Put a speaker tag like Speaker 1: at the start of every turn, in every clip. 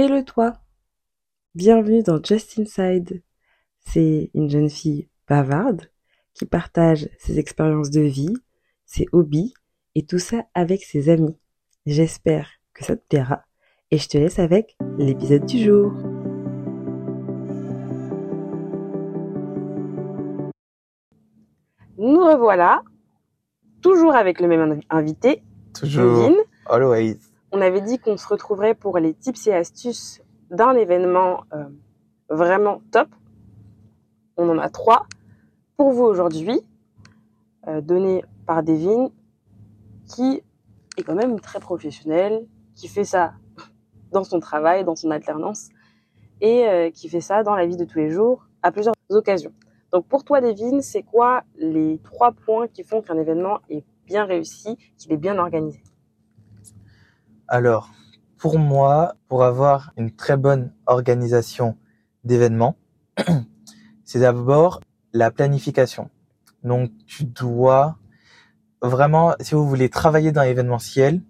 Speaker 1: Et le toi Bienvenue dans Just Inside. C'est une jeune fille bavarde qui partage ses expériences de vie, ses hobbies et tout ça avec ses amis. J'espère que ça te plaira et je te laisse avec l'épisode du jour. Nous revoilà, toujours avec le même invité,
Speaker 2: Toujours. Always.
Speaker 1: On avait dit qu'on se retrouverait pour les tips et astuces d'un événement euh, vraiment top. On en a trois pour vous aujourd'hui, euh, donnés par Devin, qui est quand même très professionnel, qui fait ça dans son travail, dans son alternance, et euh, qui fait ça dans la vie de tous les jours à plusieurs occasions. Donc pour toi, Devin, c'est quoi les trois points qui font qu'un événement est bien réussi, qu'il est bien organisé?
Speaker 2: Alors, pour moi, pour avoir une très bonne organisation d'événements, c'est d'abord la planification. Donc tu dois vraiment, si vous voulez travailler dans l'événementiel,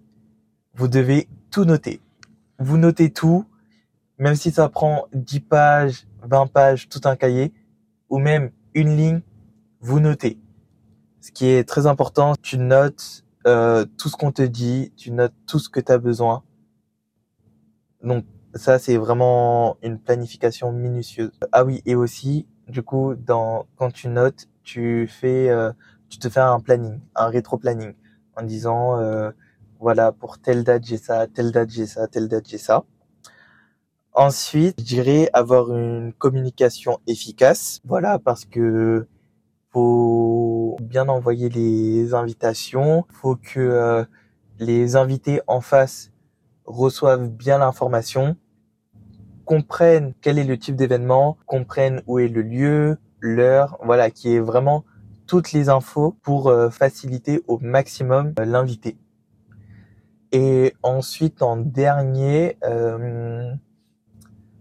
Speaker 2: vous devez tout noter. Vous notez tout, même si ça prend 10 pages, 20 pages, tout un cahier, ou même une ligne, vous notez. Ce qui est très important, tu notes euh, tout ce qu'on te dit, tu notes tout ce que tu as besoin. Donc ça, c'est vraiment une planification minutieuse. Ah oui, et aussi, du coup, dans quand tu notes, tu fais, euh, tu te fais un planning, un rétro-planning, en disant, euh, voilà, pour telle date j'ai ça, telle date j'ai ça, telle date j'ai ça. Ensuite, je dirais avoir une communication efficace. Voilà, parce que faut bien envoyer les invitations. Faut que euh, les invités en face reçoivent bien l'information, comprennent quel est le type d'événement, comprennent où est le lieu, l'heure, voilà, qui est vraiment toutes les infos pour euh, faciliter au maximum euh, l'invité. Et ensuite, en dernier,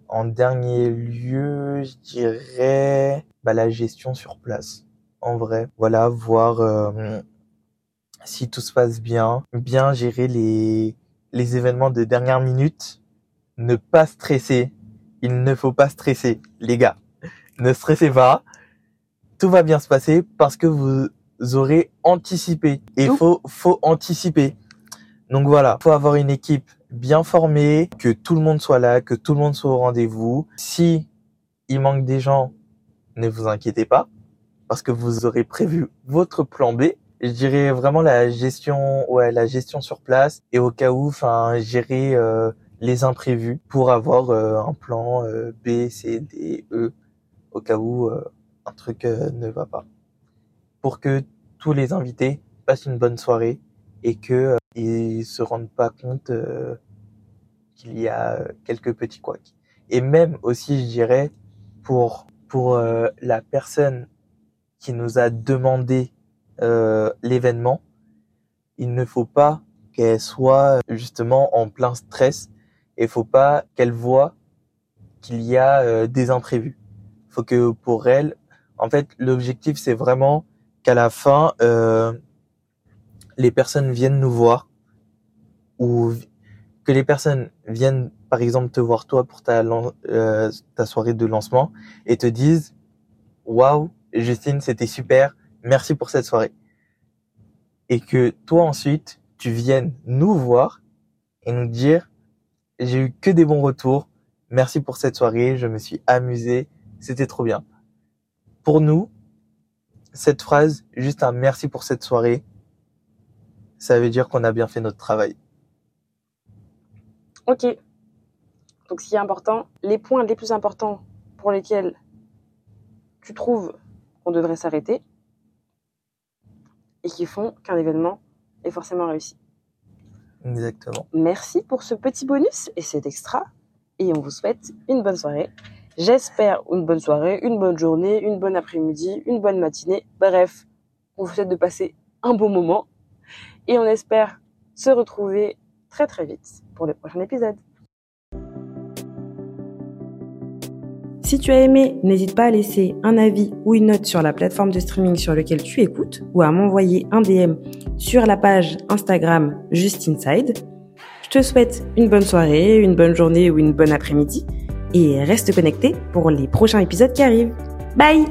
Speaker 2: en dernier lieu, je dirais bah, la gestion sur place. En vrai, voilà, voir euh, si tout se passe bien, bien gérer les, les événements de dernière minute, ne pas stresser. Il ne faut pas stresser, les gars. Ne stressez pas. Tout va bien se passer parce que vous aurez anticipé. Et il faut, faut anticiper. Donc voilà, faut avoir une équipe bien formée, que tout le monde soit là, que tout le monde soit au rendez-vous. Si il manque des gens, ne vous inquiétez pas, parce que vous aurez prévu votre plan B. Je dirais vraiment la gestion, ouais, la gestion sur place et au cas où, enfin, gérer euh, les imprévus pour avoir euh, un plan euh, B, C, D, E au cas où un truc ne va pas. Pour que tous les invités passent une bonne soirée et que ils se rendent pas compte qu'il y a quelques petits couacs. Et même aussi, je dirais, pour pour la personne qui nous a demandé euh, l'événement, il ne faut pas qu'elle soit justement en plein stress. Et faut pas qu'elle voit qu'il y a euh, des imprévus. Faut que pour elle, en fait, l'objectif c'est vraiment qu'à la fin, euh, les personnes viennent nous voir. Ou que les personnes viennent, par exemple, te voir toi pour ta euh, ta soirée de lancement et te disent waouh Justine, c'était super, merci pour cette soirée. Et que toi ensuite, tu viennes nous voir et nous dire, j'ai eu que des bons retours, merci pour cette soirée, je me suis amusé, c'était trop bien. Pour nous, cette phrase, juste un merci pour cette soirée, ça veut dire qu'on a bien fait notre travail.
Speaker 1: Ok. Donc ce qui est important, les points les plus importants pour lesquels tu trouves qu'on devrait s'arrêter et qui font qu'un événement est forcément réussi.
Speaker 2: Exactement.
Speaker 1: Merci pour ce petit bonus et cet extra. Et on vous souhaite une bonne soirée. J'espère une bonne soirée, une bonne journée, une bonne après-midi, une bonne matinée. Bref, on vous souhaite de passer un bon moment. Et on espère se retrouver très très vite pour le prochain épisode. Si tu as aimé, n'hésite pas à laisser un avis ou une note sur la plateforme de streaming sur laquelle tu écoutes ou à m'envoyer un DM sur la page Instagram Just Inside. Je te souhaite une bonne soirée, une bonne journée ou une bonne après-midi et reste connecté pour les prochains épisodes qui arrivent. Bye